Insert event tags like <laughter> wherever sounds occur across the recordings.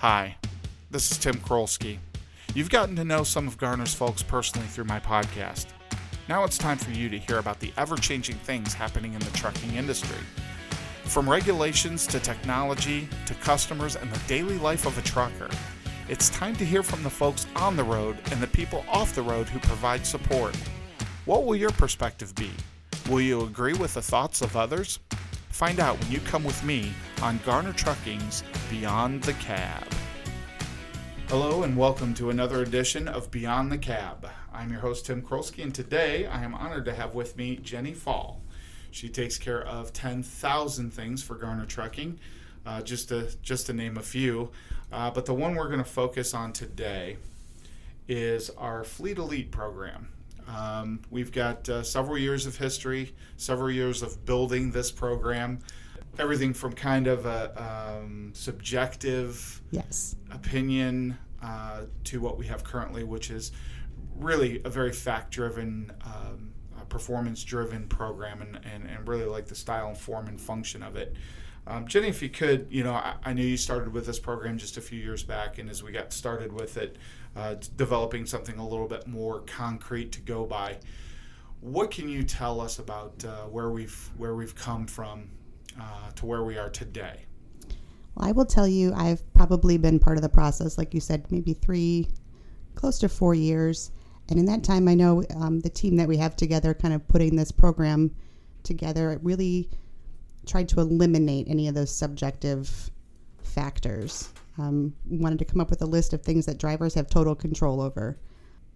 Hi, this is Tim Krolsky. You've gotten to know some of Garner's folks personally through my podcast. Now it's time for you to hear about the ever changing things happening in the trucking industry. From regulations to technology to customers and the daily life of a trucker, it's time to hear from the folks on the road and the people off the road who provide support. What will your perspective be? Will you agree with the thoughts of others? Find out when you come with me on Garner Trucking's Beyond the Cab. Hello and welcome to another edition of Beyond the Cab. I'm your host Tim Krolsky and today I am honored to have with me Jenny Fall. She takes care of 10,000 things for Garner Trucking, uh, just to just to name a few. Uh, but the one we're going to focus on today is our Fleet Elite program. Um, we've got uh, several years of history, several years of building this program. Everything from kind of a um, subjective Yes. opinion uh, to what we have currently, which is really a very fact driven, um, performance driven program, and, and, and really like the style and form and function of it. Um, Jenny, if you could, you know, I, I knew you started with this program just a few years back, and as we got started with it, uh, developing something a little bit more concrete to go by. What can you tell us about uh, where we've where we've come from uh, to where we are today? Well, I will tell you, I've probably been part of the process, like you said, maybe three, close to four years. And in that time, I know um, the team that we have together, kind of putting this program together, it really tried to eliminate any of those subjective factors. Um, wanted to come up with a list of things that drivers have total control over.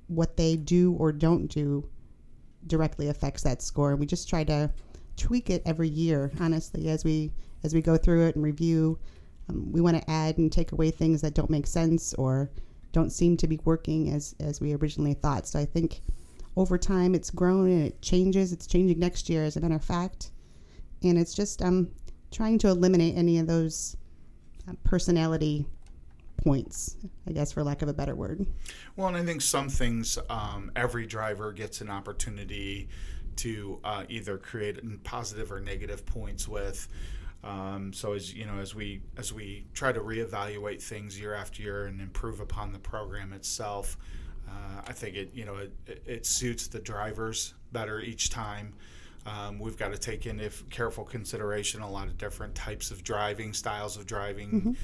What they do or don't do directly affects that score, and we just try to tweak it every year. Honestly, as we as we go through it and review, um, we want to add and take away things that don't make sense or don't seem to be working as as we originally thought. So I think over time it's grown and it changes. It's changing next year, as a matter of fact, and it's just um, trying to eliminate any of those uh, personality points, I guess, for lack of a better word. Well, and I think some things um, every driver gets an opportunity to uh, either create positive or negative points with. Um, so as you know, as we as we try to reevaluate things year after year and improve upon the program itself, uh, I think it you know it, it suits the drivers better each time. Um, we've got to take into careful consideration a lot of different types of driving, styles of driving,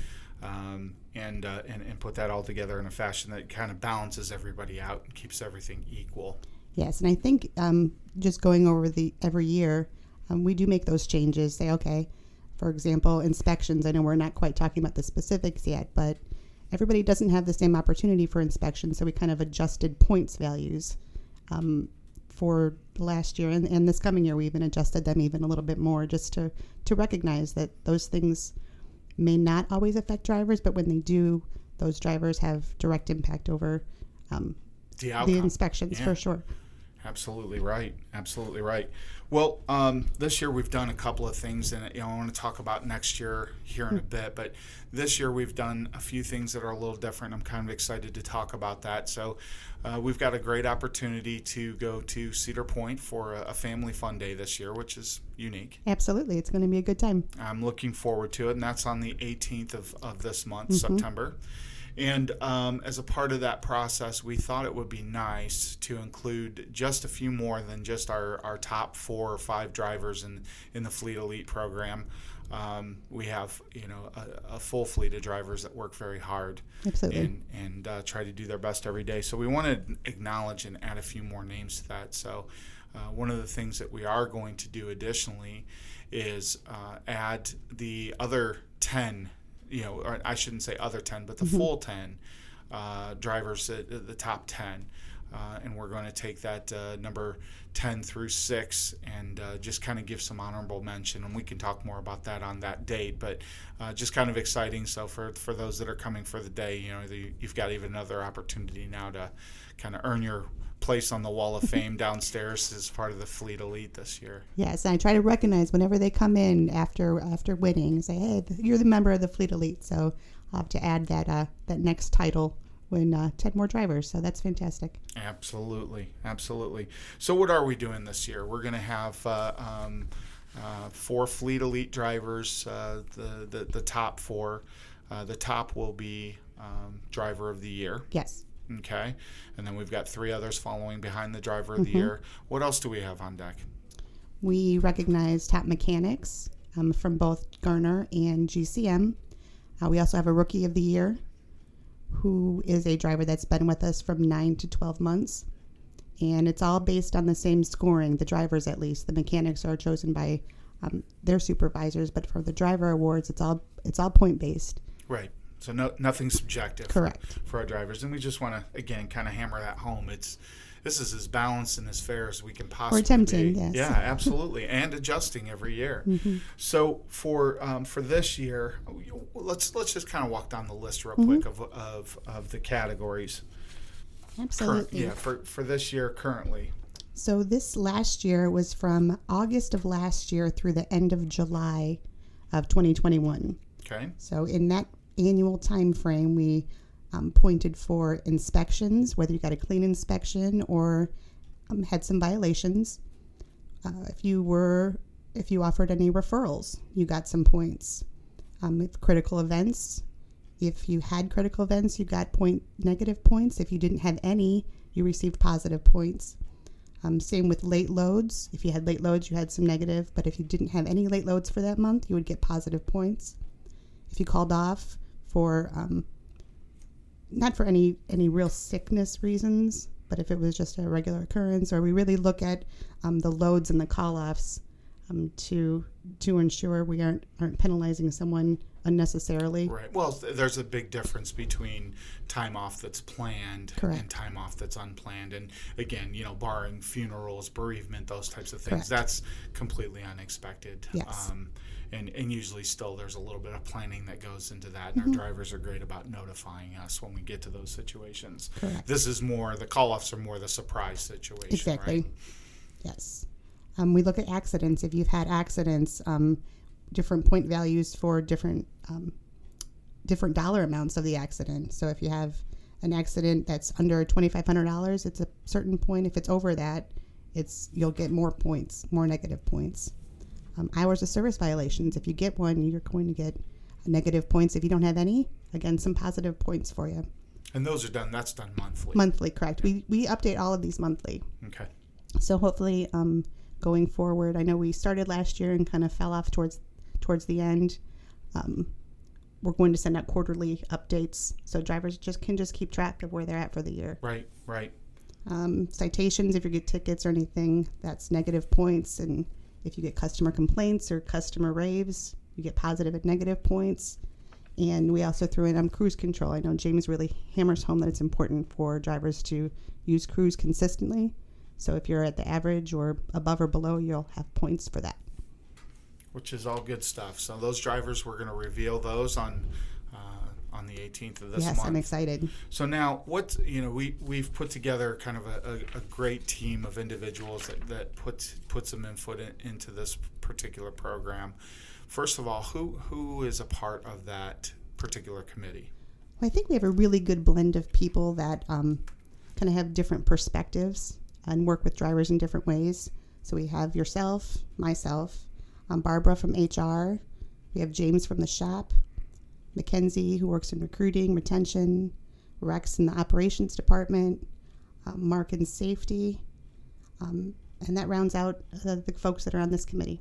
um, and, uh, and and put that all together in a fashion that kind of balances everybody out and keeps everything equal. Yes, and I think um, just going over the every year, um, we do make those changes. Say, okay, for example, inspections. I know we're not quite talking about the specifics yet, but everybody doesn't have the same opportunity for inspection, so we kind of adjusted points values um, for last year and, and this coming year. We even adjusted them even a little bit more, just to to recognize that those things may not always affect drivers, but when they do, those drivers have direct impact over um, The the inspections Yeah. for sure. Absolutely right. Absolutely right. Well, um, this year we've done a couple of things, and you know I want to talk about next year here in a bit. But this year we've done a few things that are a little different. I'm kind of excited to talk about that. So uh, we've got a great opportunity to go to Cedar Point for a, a family fun day this year, which is unique. Absolutely, it's going to be a good time. I'm looking forward to it, and that's on the 18th of, of this month, September. And um, as a part of that process, we thought it would be nice to include just a few more than just our, our top four or five drivers in, in the Fleet Elite program. Um, we have, you know, a, a full fleet of drivers that work very hard Absolutely. and, and uh, try to do their best every day. So we want to acknowledge and add a few more names to that. So uh, one of the things that we are going to do additionally is uh, add the other 10, you know, or I shouldn't say other 10, but the full 10 uh, drivers, uh, the top 10. Uh, and we're going to take that uh, number 10 through 6 and uh, just kind of give some honorable mention. And we can talk more about that on that date. But uh, just kind of exciting. So, for, for those that are coming for the day, you know, the, you've got even another opportunity now to kind of earn your place on the wall of fame downstairs as part of the Fleet Elite this year. Yes, and I try to recognize whenever they come in after after winning, say, "Hey, you're the member of the Fleet Elite." So I'll have to add that uh, that next title when uh, ten more drivers. So that's fantastic. Absolutely, absolutely. So, what are we doing this year? We're going to have uh, um, uh, four Fleet Elite drivers, uh, the, the the top four. Uh, the top will be um, driver of the year. Yes. Okay. And then we've got three others following behind the driver of Mm-hmm. the year. What else do we have on deck? We recognize top mechanics um, from both Garner and GCM. Uh, we also have a rookie of the year, who is a driver that's been with us from nine to 12 months. And it's all based on the same scoring, the drivers at least. The mechanics are chosen by um, their supervisors, but for the driver awards, it's all it's all point based. Right. So no, nothing subjective. for- Correct. For, our drivers, and we just want to again kind of hammer that home. It's this is as balanced and as fair as we can possibly attempting, be. yes. Mm-hmm. Yeah, <laughs> absolutely, and adjusting every year. So for um, for this year, let's let's just kind of walk down the list real Mm-hmm. quick of, of of the categories. Absolutely. yeah, for for this year currently. So this last year was from August of last year through the end of July of 2021. Okay. So in that annual time frame, we um, pointed for inspections, whether you got a clean inspection or um, had some violations. Uh, if you were, if you offered any referrals, you got some points. Um, if critical events, if you had critical events, you got point negative points. If you didn't have any, you received positive points. Um, same with late loads. If you had late loads, you had some negative, but if you didn't have any late loads for that month, you would get positive points. If you called off for um, not for any any real sickness reasons, but if it was just a regular occurrence, or we really look at um, the loads and the call offs um, to to ensure we aren't aren't penalizing someone unnecessarily. Right. Well, th- there's a big difference between time off that's planned Correct. and time off that's unplanned. And again, you know, barring funerals, bereavement, those types of things, Correct. that's completely unexpected. Yes. Um, and, and usually still there's a little bit of planning that goes into that and Mm-hmm. our drivers are great about notifying us when we get to those situations Correct. this is more the call-offs are more the surprise situation Exactly. right? Yes. Um, we look at accidents. If you've had accidents, um, different point values for different um, different dollar amounts of the accident. So if you have an accident that's under twenty five hundred dollars, it's a certain point. If it's over that, it's you'll get more points, more negative points. Um, hours of service violations. If you get one, you're going to get negative points. If you don't have any, again, some positive points for you. and those are done that's done monthly Monthly, correct? We we update all of these monthly. okay So hopefully, um, going forward, I know we started last year and kind of fell off towards towards the end. Um, we're going to send out quarterly updates so drivers just can just keep track of where they're at for the year. right right Um, citations, if you get tickets or anything, that's negative points, and if you get customer complaints or customer raves, you get positive and negative points. And we also threw in um, cruise control. I know James really hammers home that it's important for drivers to use cruise consistently. So if you're at the average or above or below, you'll have points for that. which is all good stuff. So those drivers, we're going to reveal those on on the 18th of this yes, month. I'm excited. So now, what you know, we we've put together kind of a, a, a great team of individuals that, that puts puts some input in, into this particular program. First of all, who who is a part of that particular committee? Well, I think we have a really good blend of people that um, kind of have different perspectives and work with drivers in different ways. So we have yourself, myself, um, Barbara from HR. We have James from the shop, Mackenzie who works in recruiting, retention, Rex in the operations department, um, Mark in safety, um, and that rounds out uh, the folks that are on this committee.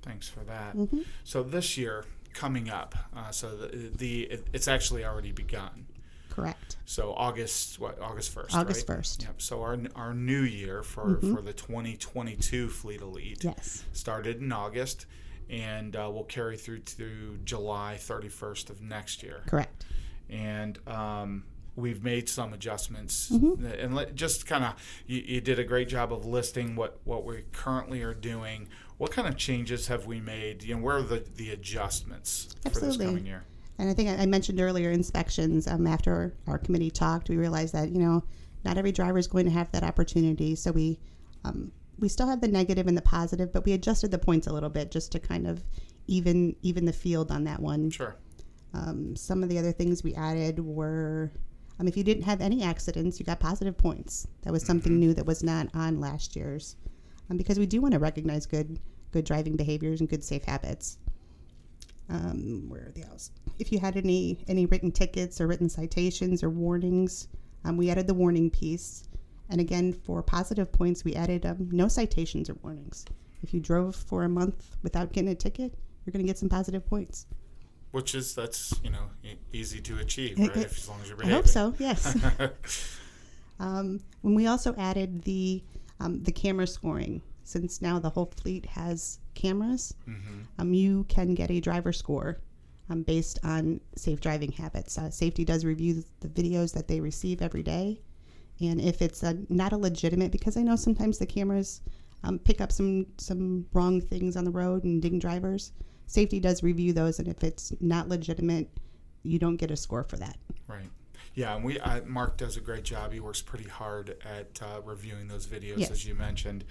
Thanks for that. Mm-hmm. So this year coming up, uh, so the, the it, it's actually already begun. Correct. So August what August first. August right? 1st. Yep. So our our new year for for the 2022 Fleet Elite Yes. started in August, and uh, will carry through to July 31st of next year. Correct. And um, we've made some adjustments, Mm-hmm. and let, just kind of you, you did a great job of listing what what we currently are doing. What kind of changes have we made? You know, where are the the adjustments for this Absolutely. coming year? And I think I I mentioned earlier inspections. Um, after our committee talked, we realized that you know not every driver is going to have that opportunity. So we um, we still have the negative and the positive, but we adjusted the points a little bit just to kind of even even the field on that one. Sure. Um, some of the other things we added were, um, if you didn't have any accidents, you got positive points. That was something new that was not on last year's, um, because we do want to recognize good good driving behaviors and good safe habits. um, where are the hours? If you had any any written tickets or written citations or warnings, um, we added the warning piece. And again, for positive points, we added um, no citations or warnings. If you drove for a month without getting a ticket, you're going to get some positive points. Which is that's you know e- easy to achieve, right? I- if, as long as you're I hope so. Yes. <laughs> <laughs> um, when we also added the um, the camera scoring, since now the whole fleet has cameras, Mhm. um, you can get a driver score um, based on safe driving habits. Uh, safety does review the videos that they receive every day, and if it's a, not a legitimate, because I know sometimes the cameras um, pick up some some wrong things on the road and ding drivers. Safety does review those, and if it's not legitimate, you don't get a score for that. Right. Yeah, and we uh, Mark does a great job. He works pretty hard at uh, reviewing those videos, Yes. as you mentioned.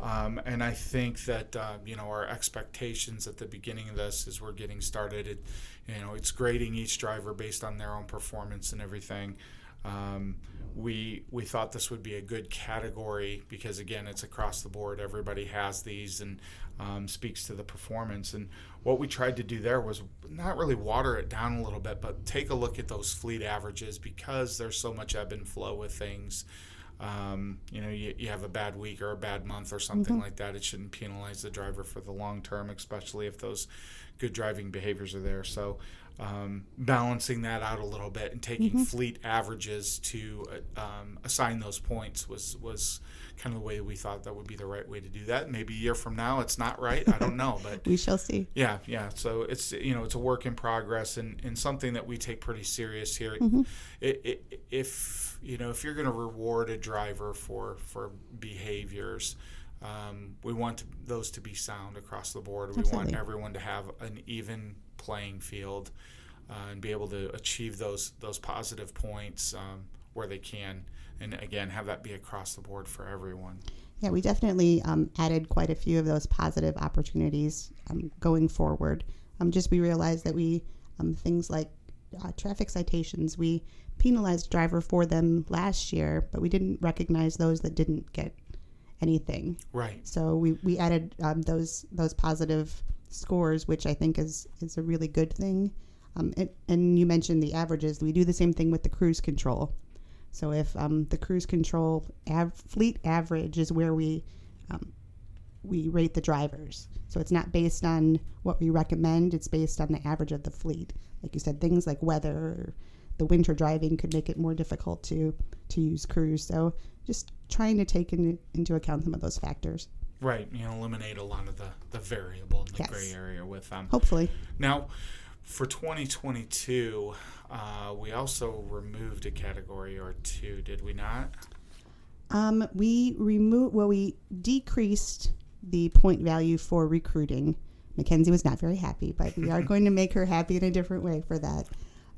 Um, and I think that uh, you know our expectations at the beginning of this, as we're getting started, it, you know, it's grading each driver based on their own performance and everything. Um, we we thought this would be a good category because again, it's across the board. Everybody has these and um, speaks to the performance. And what we tried to do there was not really water it down a little bit, but take a look at those fleet averages because there's so much ebb and flow with things. Um, you know, you, you have a bad week or a bad month or something like that. It shouldn't penalize the driver for the long term, especially if those good driving behaviors are there. So, um, balancing that out a little bit and taking fleet averages to uh, um, assign those points was was kind of the way we thought that would be the right way to do that. Maybe a year from now, it's not right. I don't know, but <laughs> We shall see. yeah, yeah. So it's you know it's a work in progress and, and something that we take pretty serious here. It, it, if you know if you're going to reward a driver for for behaviors, um, we want to, those to be sound across the board. We want everyone to have an even playing field uh, and be able to achieve those those positive points um, where they can. And again, have that be across the board for everyone. Yeah, we definitely um, added quite a few of those positive opportunities um, going forward. Um, just we realized that we um, things like uh, traffic citations, we penalized driver for them last year, but we didn't recognize those that didn't get anything. Right. So we, we added um, those those positive scores, which I think is is a really good thing. Um, and, and you mentioned the averages. We do the same thing with the cruise control. So if um, the cruise control av- fleet average is where we um, we rate the drivers. So it's not based on what we recommend. It's based on the average of the fleet. Like you said, things like weather, the winter driving could make it more difficult to to use cruise. So just trying to take in, into account some of those factors. Right, you know, eliminate a lot of the, the variable and the Yes. gray area with them. Hopefully, Now, for 2022, uh, we also removed a category or two, did we not? um, we removed, well, we decreased the point value for recruiting. Mackenzie was not very happy, but we are <laughs> going to make her happy in a different way for that.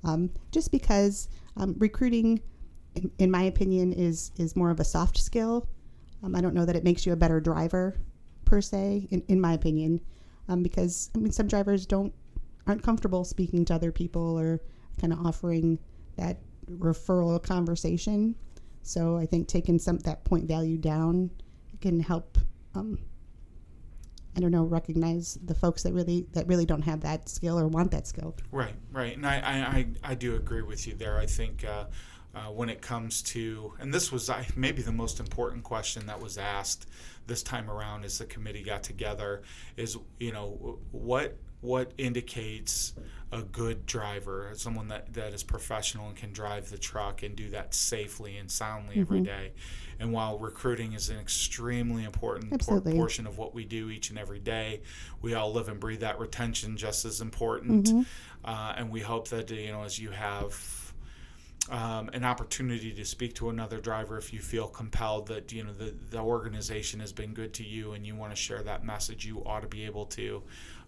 Um, just because um, recruiting, in, my opinion, is is more of a soft skill. Um, I don't know that it makes you a better driver, per se, in, in my opinion, um, because I mean some drivers don't aren't comfortable speaking to other people or kind of offering that referral conversation. So I think taking some that point value down can help. Um, I don't know, recognize the folks that really that really don't have that skill or want that skill. Right, right. And I, I, I, I do agree with you there. I think uh, uh, when it comes to, and this was I, maybe the most important question that was asked this time around as the committee got together is, you know, what what indicates a good driver, someone that, that is professional and can drive the truck and do that safely and soundly every day. And while recruiting is an extremely important por- portion of what we do each and every day, we all live and breathe that retention just as important. Uh, and we hope that you know as you have um, an opportunity to speak to another driver if you feel compelled that you know the, the organization has been good to you and you want to share that message you ought to be able to.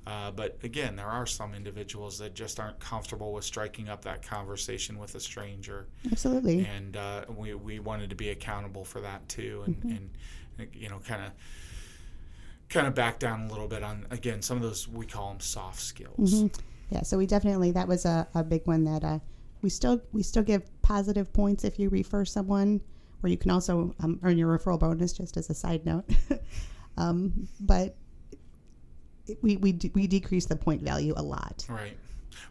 Uh, but again there are some individuals that just aren't comfortable with striking up that conversation with a stranger. Absolutely. and uh, we, we wanted to be accountable for that too and, and you know kind of kind of back down a little bit on again some of those we call them soft skills. Yeah, so we definitely that was a, a big one that uh, we still we still give positive points if you refer someone, where you can also um, earn your referral bonus. Just as a side note, <laughs> um, but we we de- we decrease the point value a lot. Right.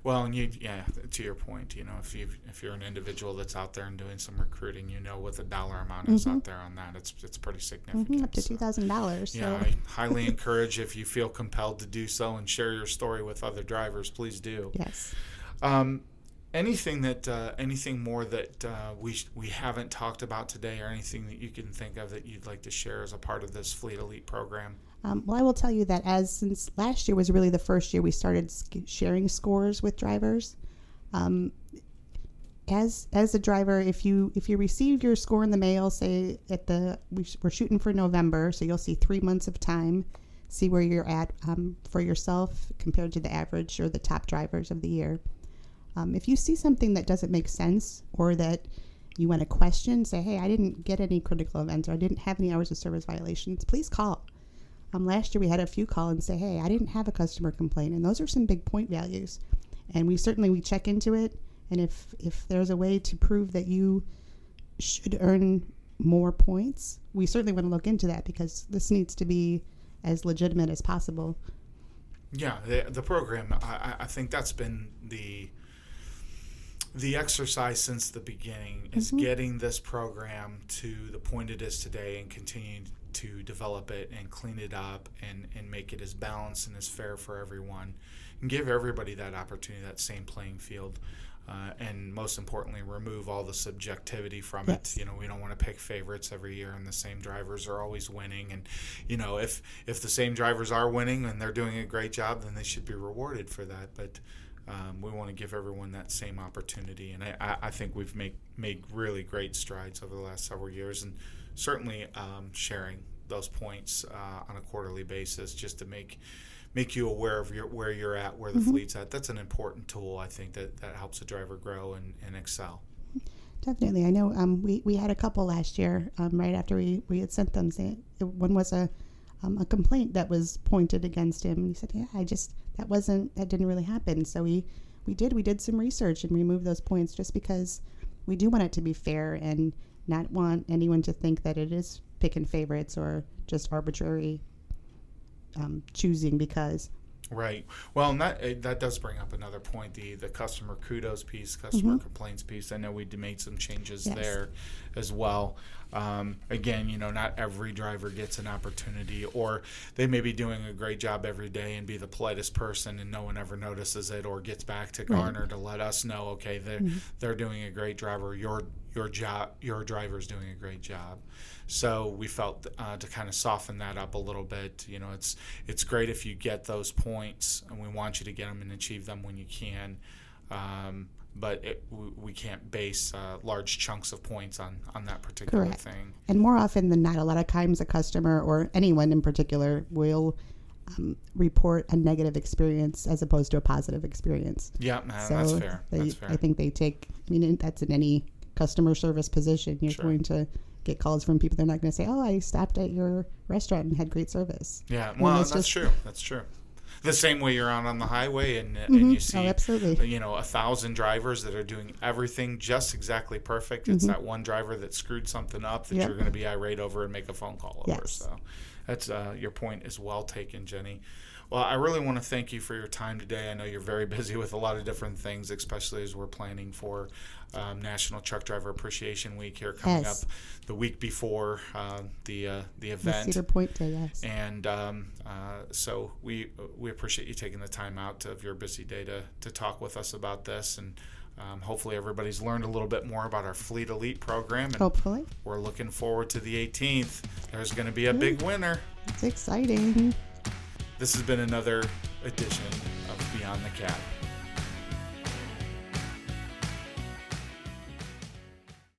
Well, and you, yeah, to your point, you know, if you if you're an individual that's out there and doing some recruiting, you know what the dollar amount is out there on that. It's it's pretty significant. Mhm, up to two thousand dollars. So Yeah, I highly encourage if you feel compelled to do so and share your story with other drivers, please do. yes. Um, anything that uh, anything more that uh, we we haven't talked about today, or anything that you can think of that you'd like to share as a part of this Fleet Elite program? Um, well, I will tell you that as since last year was really the first year we started sharing scores with drivers. Um, as as a driver, if you if you receive your score in the mail, say at the we, we're shooting for November, so you'll see three months of time, see where you're at um, for yourself compared to the average or the top drivers of the year. Um, if you see something that doesn't make sense or that you want to question, say, hey, I didn't get any critical events or I didn't have any hours of service violations, please call. Um, last year we had a few call and say, hey, I didn't have a customer complaint, and those are some big point values. And we certainly we check into it, and if if there's a way to prove that you should earn more points, we certainly want to look into that because this needs to be as legitimate as possible. Yeah, the, the program. I, I- I think that's been the the exercise since the beginning is getting this program to the point it is today and continuing to develop it and clean it up and, and make it as balanced and as fair for everyone and give everybody that opportunity, that same playing field. Uh, and most importantly, remove all the subjectivity from Yes. it. You know, we don't want to pick favorites every year, and the same drivers are always winning. And you know, if if the same drivers are winning and they're doing a great job, then they should be rewarded for that. But um, we want to give everyone that same opportunity, and I, I, think we've made made really great strides over the last several years, and certainly um, sharing those points uh, on a quarterly basis just to make make you aware of your, where you're at, where the fleet's at. That's an important tool, I think, that, that helps a driver grow and, and excel. Definitely. I know um, we, we had a couple last year um, right after we, we had sent them. One was a, um, a complaint that was pointed against him. And he said, yeah, I just, that wasn't, that didn't really happen. So we, we did, we did some research and removed those points just because we do want it to be fair and not want anyone to think that it is picking favorites or just arbitrary um, choosing because. Right. Well, and that eh, that does bring up another point the the customer kudos piece, customer complaints piece. I know we made some changes Yes. there as well. Um, again, you know, not every driver gets an opportunity, or they may be doing a great job every day and be the politest person, and no one ever notices it or gets back to Garner to let us know, okay, they're they're doing a great job, or your your job your driver's doing a great job. So we felt uh, to kind of soften that up a little bit. You know, it's it's great if you get those points, and we want you to get them and achieve them when you can. Um, but it, we, we can't base uh, large chunks of points on on that particular Correct. thing. And more often than not, a lot of times a customer or anyone in particular will um, report a negative experience as opposed to a positive experience. Yeah, no, so that's fair. They, that's fair. I think they take. I mean, that's in any customer service position. You're Sure. going to get calls from people. They're not going to say, "Oh, I stopped at your restaurant and had great service." yeah, well, that's just- true. That's true. The same way you're out on the highway and, and you see Oh, absolutely. you know a thousand drivers that are doing everything just exactly perfect. It's that one driver that screwed something up that Mm-hmm. Yep. you're going to be irate over and make a phone call over. Yes. So that's uh, your point is well taken, Jenny. Well, I really want to thank you for your time today. I know you're very <laughs> busy with a lot of different things, especially as we're planning for um, National Truck Driver Appreciation Week here coming Yes. up the week before uh, the uh, the The event. Cedar Point Day, yes. And um, uh, so we we appreciate you taking the time out of your busy day to, to talk with us about this. And um, hopefully everybody's learned a little bit more about our Fleet Elite program. And Hopefully, we're looking forward to the 18th. There's going to be a big winner. it's exciting. This has been another edition of Beyond the Cab.